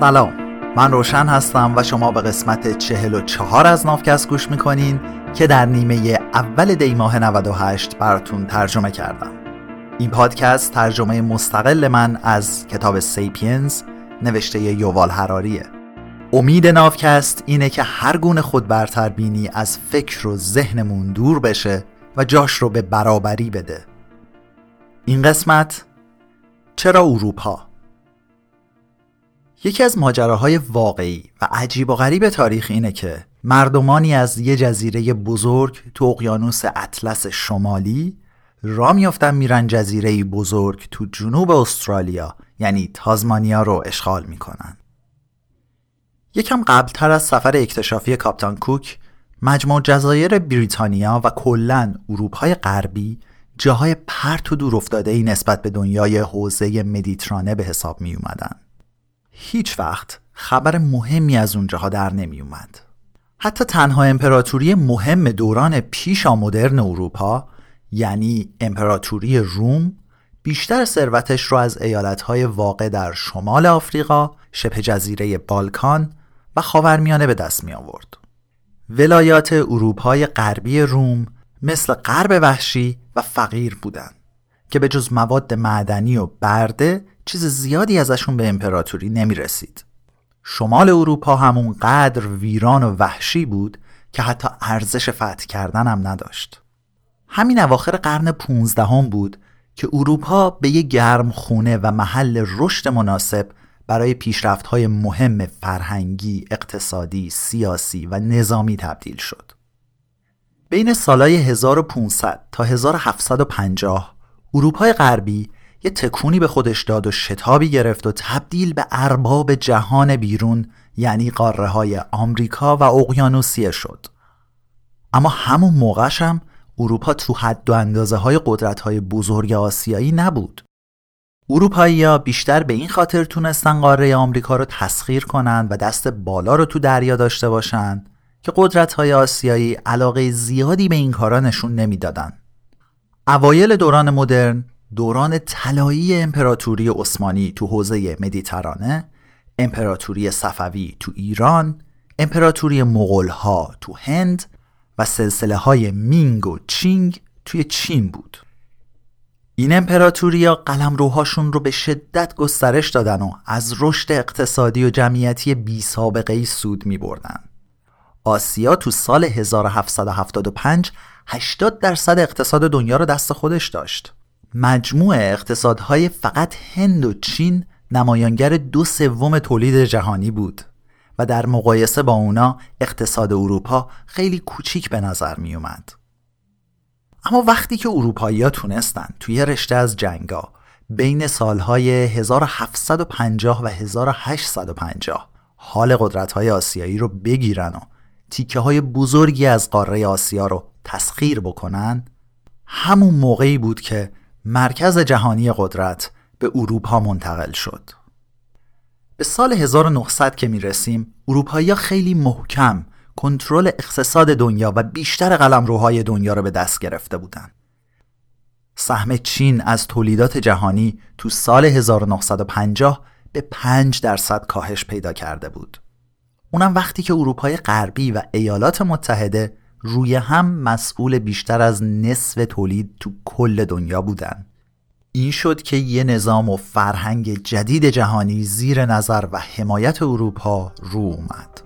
سلام. من روشن هستم و شما به قسمت چهل و چهار از نافکست گوش می‌کنین که در نیمه اول دی ماه 98 براتون ترجمه کردم. این پادکست ترجمه مستقل من از کتاب سیپینز نوشته یووال هراریه امید نافکست اینه که هر گونه خود برتر بینی از فکر و ذهنمون دور بشه و جاش رو به برابری بده. این قسمت چرا اروپا؟ یکی از ماجراهای واقعی و عجیب و غریب تاریخ اینه که مردمانی از یه جزیره بزرگ تو اقیانوس اطلس شمالی را میافتن میرن جزیره بزرگ تو جنوب استرالیا یعنی تازمانیا رو اشغال می‌کنن یکم قبلتر از سفر اکتشافی کاپتان کوک مجموع جزایر بریتانیا و کلا اروپای غربی جاهای پرت و دور افتاده ای نسبت به دنیای حوزه مدیترانه به حساب می اومدن. هیچ وقت خبر مهمی از اونجاها در نمی اومد. حتی تنها امپراتوری مهم دوران پیش مدرن اروپا یعنی امپراتوری روم بیشتر ثروتش رو از ایالتهای واقع در شمال آفریقا، شبه جزیره بالکان و خاورمیانه به دست می آورد. ولایات اروپای غربی روم مثل غرب وحشی و فقیر بودند که به جز مواد معدنی و برده چیز زیادی ازشون به امپراتوری نمی رسید. شمال اروپا همون قدر ویران و وحشی بود که حتی ارزش فتح کردن هم نداشت. همین اواخر قرن 15 هم بود که اروپا به یه گرم خونه و محل رشد مناسب برای پیشرفت های مهم فرهنگی، اقتصادی، سیاسی و نظامی تبدیل شد. بین سالهای 1500 تا 1750 اروپای غربی یه تکونی به خودش داد و شتابی گرفت و تبدیل به ارباب جهان بیرون یعنی قاره های آمریکا و اقیانوسیه شد. اما همون موقعش هم اروپا تو حد و اندازه های قدرت های بزرگ آسیایی نبود. اروپایی ها بیشتر به این خاطر تونستن قاره آمریکا رو تسخیر کنند و دست بالا رو تو دریا داشته باشند که قدرت های آسیایی علاقه زیادی به این کارا نشون نمی‌دادن. اوایل دوران مدرن دوران طلایی امپراتوری عثمانی تو حوزه مدیترانه، امپراتوری صفوی تو ایران، امپراتوری مغول ها تو هند و سلسله های مینگ و چینگ توی چین بود. این امپراتوریا قلمروهاشون رو به شدت گسترش دادن و از رشد اقتصادی و جمعیتی بی سابقه ای سود می بردن. آسیا تو سال 1775 80 درصد اقتصاد دنیا رو دست خودش داشت. مجموع اقتصادهای فقط هند و چین نمایانگر دو سوم تولید جهانی بود و در مقایسه با اونا اقتصاد اروپا خیلی کوچیک به نظر می اومد. اما وقتی که اروپایی ها تونستن توی رشته از جنگا بین سالهای 1750 و 1850 حال قدرت های آسیایی رو بگیرن و تیکه های بزرگی از قاره آسیا رو تسخیر بکنن همون موقعی بود که مرکز جهانی قدرت به اروپا منتقل شد به سال 1900 که می رسیم اروپایی خیلی محکم کنترل اقتصاد دنیا و بیشتر قلمروهای دنیا رو به دست گرفته بودند. سهم چین از تولیدات جهانی تو سال 1950 به 5 درصد کاهش پیدا کرده بود. اونم وقتی که اروپای غربی و ایالات متحده روی هم مسئول بیشتر از نصف تولید تو کل دنیا بودن. این شد که یه نظام و فرهنگ جدید جهانی زیر نظر و حمایت اروپا رو اومد.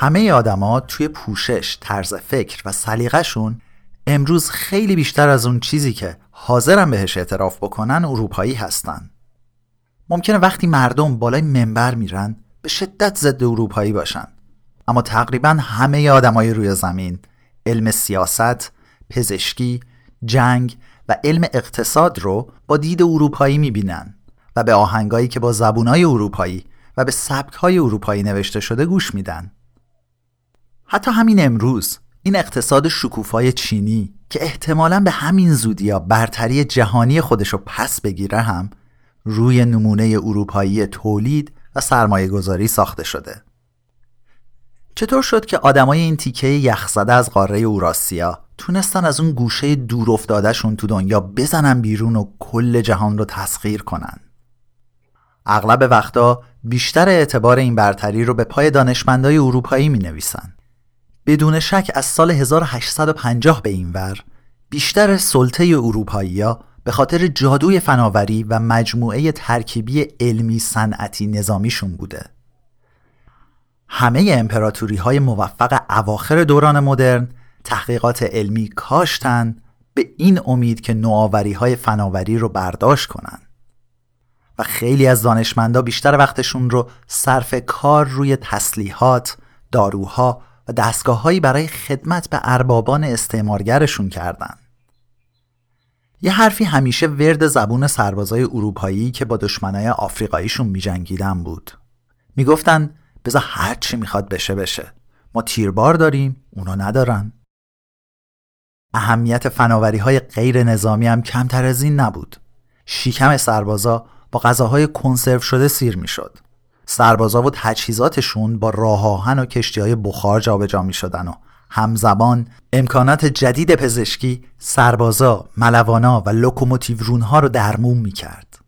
همه آدما توی پوشش، طرز فکر و سلیقه‌شون امروز خیلی بیشتر از اون چیزی که حاضرن بهش اعتراف بکنن اروپایی هستن. ممکنه وقتی مردم بالای منبر میرن به شدت ضد اروپایی باشن. اما تقریبا همه آدمای روی زمین علم سیاست، پزشکی، جنگ و علم اقتصاد رو با دید اروپایی می‌بینن و به آهنگایی که با زبونای اروپایی و به سبکهای اروپایی نوشته شده گوش میدن. حتی همین امروز این اقتصاد شکوفای چینی که احتمالا به همین زودیا برتری جهانی خودشو پس بگیره هم روی نمونه اروپایی تولید و سرمایه گذاری ساخته شده. چطور شد که آدمای این تیکه یخزده از قاره اوراسیا تونستن از اون گوشه دور افتادهشون تو دنیا بزنن بیرون و کل جهان رو تسخیر کنن؟ اغلب وقتا بیشتر اعتبار این برتری رو به پای دانشمندای اروپایی می نویسن. بدون شک از سال 1850 به این ور بیشتر سلطه اروپایی ها به خاطر جادوی فناوری و مجموعه ترکیبی علمی صنعتی نظامیشون بوده. همه امپراتوری های موفق اواخر دوران مدرن تحقیقات علمی کاشتن به این امید که نوآوری های فناوری رو برداشت کنن و خیلی از دانشمندا بیشتر وقتشون رو صرف کار روی تسلیحات، داروها دستگاههایی برای خدمت به اربابان استعمارگرشون کردن. یه حرفی همیشه ورد زبون سربازای اروپایی که با دشمنای آفریقاییشون میجنگیدن بود. می‌گفتن بذار هر چی می‌خواد بشه بشه. ما تیربار داریم، اونا ندارن. اهمیت فناوری های غیر نظامی هم کمتر از این نبود. شیکم سربازا با غذاهای کنسرو شده سیر می‌شد. سربازا و تجهیزاتشون با راه آهن و کشتی های بخار جابجا می شدن و همزمان امکانات جدید پزشکی سربازا، ملوانا و لوکوموتیورونها رو درمون می کرد.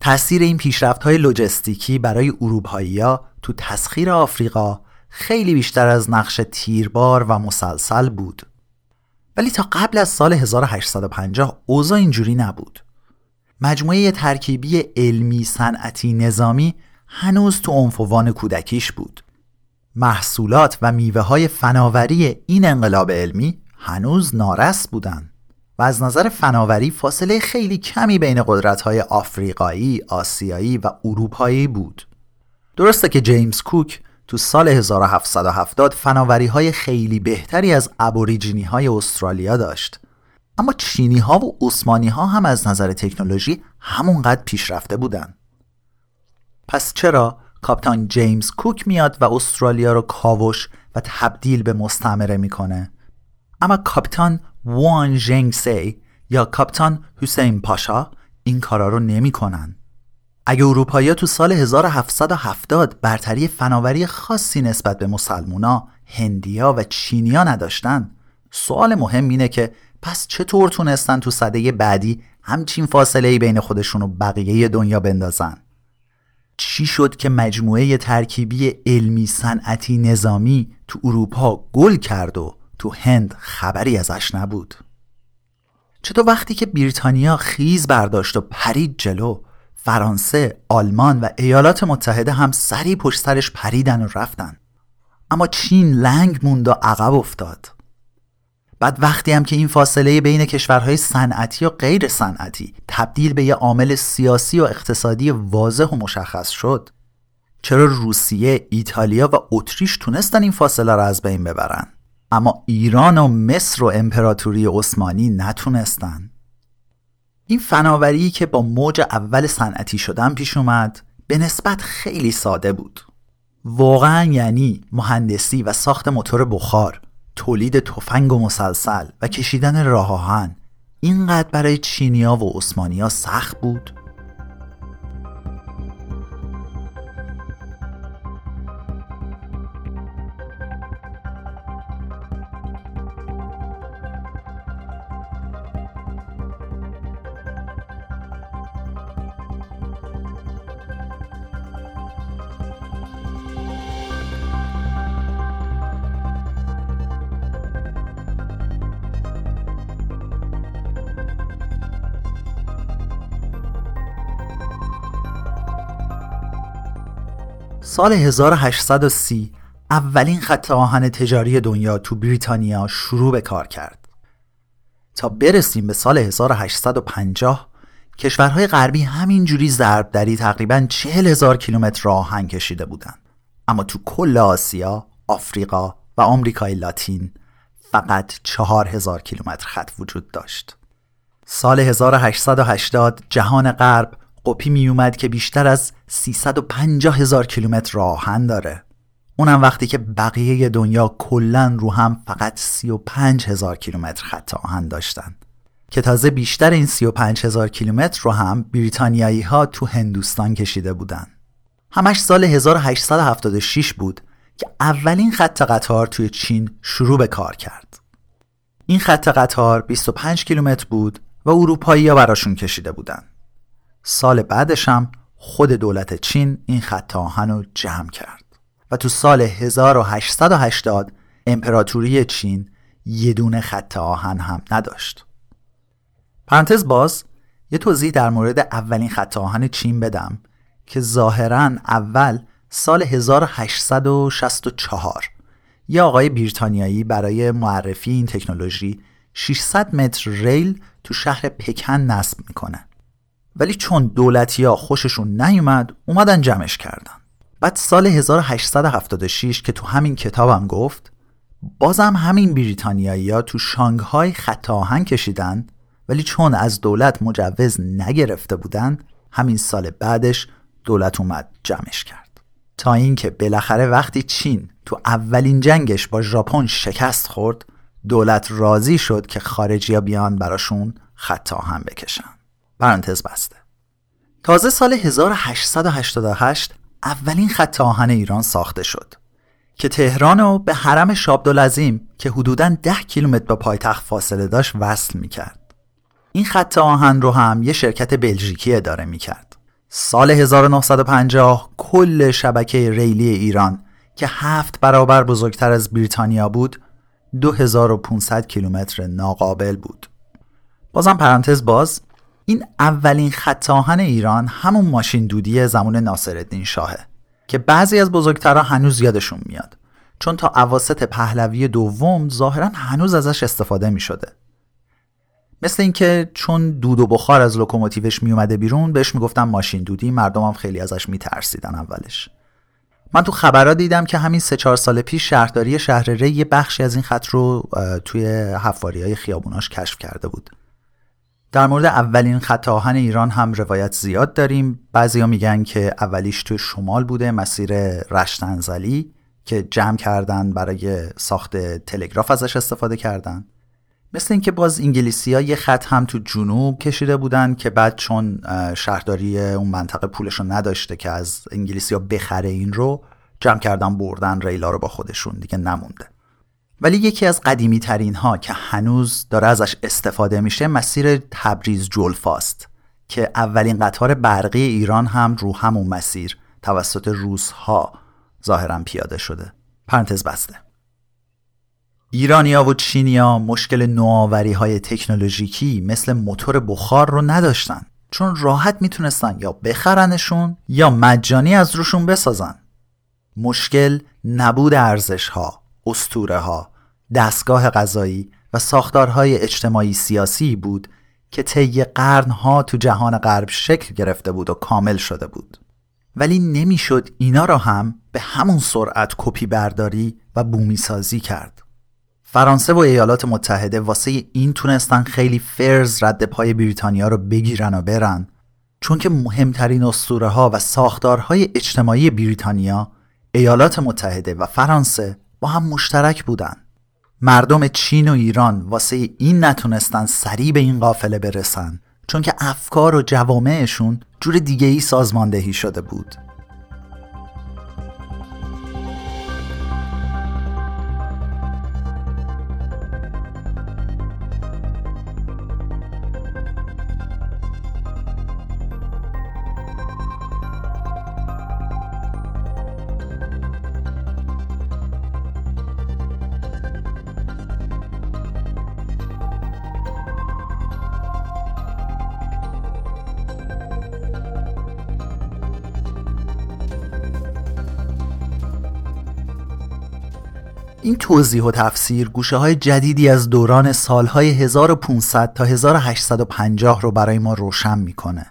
تأثیر این پیشرفت های لوجستیکی برای اروپایی تو تسخیر آفریقا خیلی بیشتر از نقش تیربار و مسلسل بود. ولی تا قبل از سال 1850 اوضاع اینجوری نبود. مجموعه ترکیبی علمی صنعتی نظامی هنوز تو عنفوان کودکیش بود. محصولات و میوه های فناوری این انقلاب علمی هنوز نارس بودن و از نظر فناوری فاصله خیلی کمی بین قدرت های آفریقایی، آسیایی و اروپایی بود. درسته که جیمز کوک تو سال 1770 فناوری های خیلی بهتری از ابوریجینی های استرالیا داشت اما چینی ها و عثمانی ها هم از نظر تکنولوژی همونقدر پیشرفته بودن پس چرا کاپتان جیمز کوک میاد و استرالیا رو کاوش و تبدیل به مستعمره می‌کنه اما کاپتان وان جنگ سی یا کاپتان حسین پاشا این کارا رو نمی‌کنن اگه اروپایی تو سال 1770 برتری فناوری خاصی نسبت به مسلمونا، هندیا و چینیا نداشتن سوال مهم اینه که پس چطور تونستن تو صده بعدی همچین فاصله بین خودشون و بقیه دنیا بندازن؟ چی شد که مجموعه ترکیبی علمی صنعتی نظامی تو اروپا گل کرد و تو هند خبری ازش نبود؟ چطور وقتی که بریتانیا خیز برداشت و پرید جلو فرانسه، آلمان و ایالات متحده هم سری پشت سرش پریدن و رفتن اما چین لنگ موند و عقب افتاد بعد وقتی هم که این فاصله بین کشورهای صنعتی و غیر صنعتی تبدیل به یه عامل سیاسی و اقتصادی واضح و مشخص شد چرا روسیه، ایتالیا و اتریش تونستن این فاصله را از بین ببرن؟ اما ایران و مصر و امپراتوری عثمانی نتونستن. این فناوری که با موج اول صنعتی شدن پیش اومد به نسبت خیلی ساده بود. واقعا یعنی مهندسی و ساخت موتور بخار. تولید تفنگ و مسلسل و کشیدن راه آهن اینقدر برای چینیا و عثمانیا سخت بود؟ سال 1830 اولین خط آهن تجاری دنیا تو بریتانیا شروع به کار کرد. تا برسیم به سال 1850 کشورهای غربی همینجوری ضرب دری تقریبا چهل هزار کیلومتر آهن کشیده بودند. اما تو کل آسیا، آفریقا و آمریکای لاتین فقط چهار هزار کیلومتر خط وجود داشت. سال 1880 جهان غرب قپی می اومد که بیشتر از 350 هزار کیلومتر راهن داره. اونم وقتی که بقیه دنیا کلا رو هم فقط 35 هزار کیلومتر خط آهن داشتن. که تازه بیشتر این 35 هزار کیلومتر رو هم بریتانیایی ها تو هندوستان کشیده بودن. همش سال 1876 بود که اولین خط قطار توی چین شروع به کار کرد. این خط قطار 25 کیلومتر بود و اروپایی ها براشون کشیده بودن. سال بعدش هم خود دولت چین این خط آهن رو جمع کرد. و تو سال 1880 امپراتوری چین یه دونه خط آهن هم نداشت. پرانتز باز یه توضیح در مورد اولین خط آهن چین بدم که ظاهرا اول سال 1864 یه آقای بریتانیایی برای معرفی این تکنولوژی 600 متر ریل تو شهر پکن نصب می‌کنه. ولی چون دولتی ها خوششون نیومد اومدن جمعش کردن. بعد سال 1876 که تو همین کتابم گفت بازم همین بریتانیایی ها تو شانگهای خط آهن کشیدن ولی چون از دولت مجوز نگرفته بودن همین سال بعدش دولت اومد جمعش کرد. تا اینکه بالاخره وقتی چین تو اولین جنگش با ژاپن شکست خورد دولت راضی شد که خارجی بیان براشون خط آهن بکشن. پرانتز بسته تازه سال 1888 اولین خط آهن ایران ساخته شد که تهران رو به حرم شابدالعظیم که حدوداً 10 کیلومتر با پایتخت فاصله داشت وصل می‌کرد. این خط آهن رو هم یه شرکت بلژیکی اداره می‌کرد. سال 1950 کل شبکه ریلی ایران که هفت برابر بزرگتر از بریتانیا بود 2500 کیلومتر ناقابل بود. بازم پرانتز باز این اولین خط آهن ایران همون ماشین دودی زمان ناصرالدین شاهه که بعضی از بزرگترها هنوز یادشون میاد. چون تا اواسط پهلوی دوم ظاهرا هنوز ازش استفاده می شده. مثل اینکه چون دود و بخار از لوکوموتیوش می اومده بیرون بهش می‌گفتن ماشین دودی مردم هم خیلی ازش میترسیدن اولش. من تو خبرها دیدم که همین سه چهار سال پیش شهرداری شهر ری یه بخشی از این خط رو توی حفاری های خیابوناش کشف کرده بود. در مورد اولین خط آهن ایران هم روایت زیاد داریم. بعضیا میگن که اولیش توی شمال بوده مسیر رشتنزلی که جمع کردن برای ساخت تلگراف ازش استفاده کردن. مثل اینکه باز انگلیسی ها یه خط هم تو جنوب کشیده بودن که بعد چون شهرداری اون منطقه پولش رو نداشته که از انگلیسی ها بخره این رو جمع کردن بردن ریلا رو با خودشون. دیگه نمونده. ولی یکی از قدیمی ترین ها که هنوز داره ازش استفاده میشه مسیر تبریز جلفاست که اولین قطار برقی ایران هم رو همون مسیر توسط روس ها ظاهرا پیاده شده. پرانتز بسته. ایرانیا و چینیا مشکل نوآوری های تکنولوژیکی مثل موتور بخار رو نداشتن چون راحت می‌تونستن یا بخرنشون یا مجانی از روشون بسازن. مشکل نبود ارزش ها استوره ها دستگاه غذایی و ساختارهای اجتماعی سیاسی بود که طی قرنها تو جهان غرب شکل گرفته بود و کامل شده بود. ولی نمی‌شد اینا را هم به همون سرعت کپی برداری و بومی سازی کرد. فرانسه و ایالات متحده واسه این تونستن خیلی فرز رد پای بریتانیا رو بگیرن و برن چون که مهمترین اسطوره ها و ساختارهای اجتماعی بریتانیا ایالات متحده و فرانسه با هم مشترک بودن. مردم چین و ایران واسه این نتونستن سریع به این قافله برسن چون که افکار و جوامعشون جور دیگه ای سازماندهی شده بود. این توضیح و تفسیر گوشه های جدیدی از دوران سالهای 1500 تا 1850 رو برای ما روشن می‌کنه.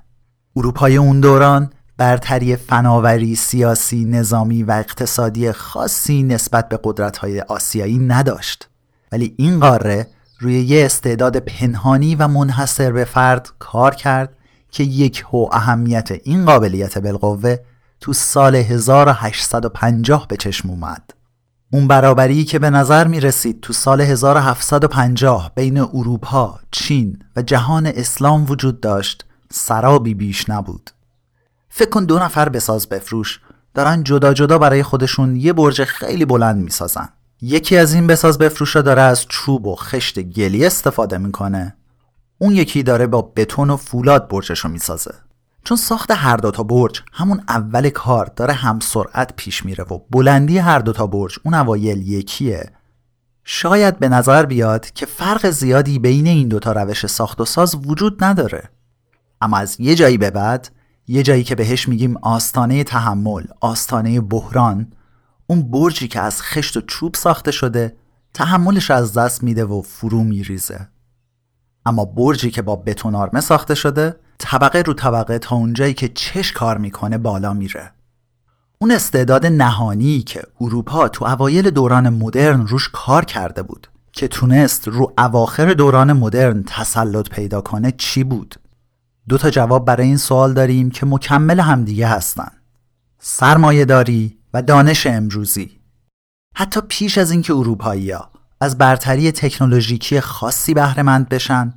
اروپای اون دوران برتری فناوری، سیاسی، نظامی و اقتصادی خاصی نسبت به قدرت‌های آسیایی نداشت. ولی این قاره روی یه استعداد پنهانی و منحصر به فرد کار کرد که یک هو اهمیت این قابلیت بالقوه تو سال 1850 به چشم اومد اون برابری که به نظر می رسید تو سال 1750 بین اروپا، چین و جهان اسلام وجود داشت سرابی بیش نبود. فکر کن دو نفر بساز بفروش دارن جدا جدا برای خودشون یه برج خیلی بلند می‌سازن. یکی از این بساز بفروشا داره از چوب و خشت گلی استفاده می‌کنه. اون یکی داره با بتون و فولاد برجشو می‌سازه. چون ساخت هر دوتا برج همون اول کار داره هم سرعت پیش میره و بلندی هر دوتا برج اون اوایل یکیه. شاید به نظر بیاد که فرق زیادی بین این دوتا روش ساخت و ساز وجود نداره. اما از یه جایی به بعد یه جایی که بهش میگیم آستانه تحمل آستانه بحران اون برجی که از خشت و چوب ساخته شده تحملش از دست میده و فرو میریزه. اما برجی که با بتون آرمه ساخته شده طبقه رو طبقه تا اونجایی که چش کار می‌کنه بالا میره. اون استعداد نهانی که اروپا تو اوایل دوران مدرن روش کار کرده بود که تونست رو اواخر دوران مدرن تسلط پیدا کنه چی بود؟ دو تا جواب برای این سوال داریم که مکمل همدیگه هستن. سرمایه داری و دانش امروزی. حتی پیش از اینکه اروپایی ها از برتری تکنولوژیکی خاصی بهرهمند بشن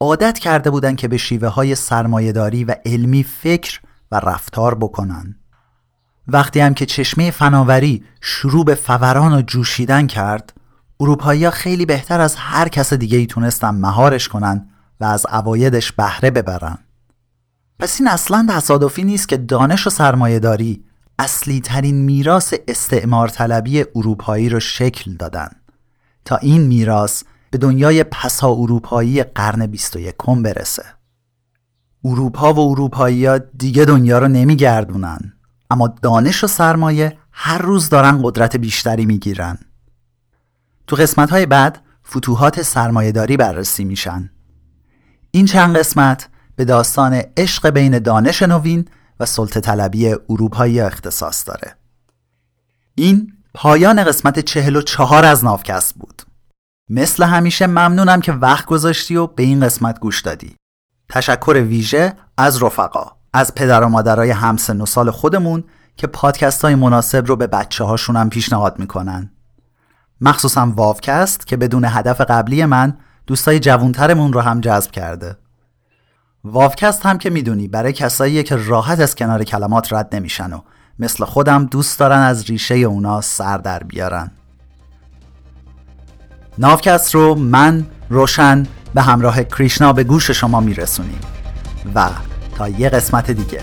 عادت کرده بودند که به شیوه های سرمایهداری و علمی فکر و رفتار بکنن وقتی هم که چشمه فناوری شروع به فوران و جوشیدن کرد اروپایی ها خیلی بهتر از هر کس دیگه ای تونستن مهارش کنن و از اوایدش بهره ببرن. پس این اصلا تصادفی نیست که دانش و سرمایهداری اصلی ترین میراث استعمار طلبی اروپایی رو شکل دادن. تا این میراث به دنیای پسا اروپایی قرن 21 برسه. اروپا و اروپایی ها دیگه دنیا رو نمیگردونن اما دانش و سرمایه هر روز دارن قدرت بیشتری می‌گیرن. تو قسمت های بعد فتوحات سرمایهداری بررسی میشن. این چند قسمت به داستان عشق بین دانش نوین و سلطه طلبی اروپایی اختصاص داره. این پایان قسمت چهل و چهار از نافکست بود. مثل همیشه ممنونم که وقت گذاشتی و به این قسمت گوش دادی. تشکر ویژه از رفقا از پدر و مادرای همسن و سال خودمون که پادکست های مناسب رو به بچه هاشون هم پیشنهاد می‌کنن. مخصوصا واوکست که بدون هدف قبلی من دوستای جوونترمون رو هم جذب کرده. واوکست هم که می‌دونی برای کسایی که راحت از کنار کلمات رد نمیشن و مثل خودم دوست دارن از ریشه اونا سر در بیارن. ناوکست رو من روشن به همراه کریشنا به گوش شما میرسونیم. و تا یه قسمت دیگه.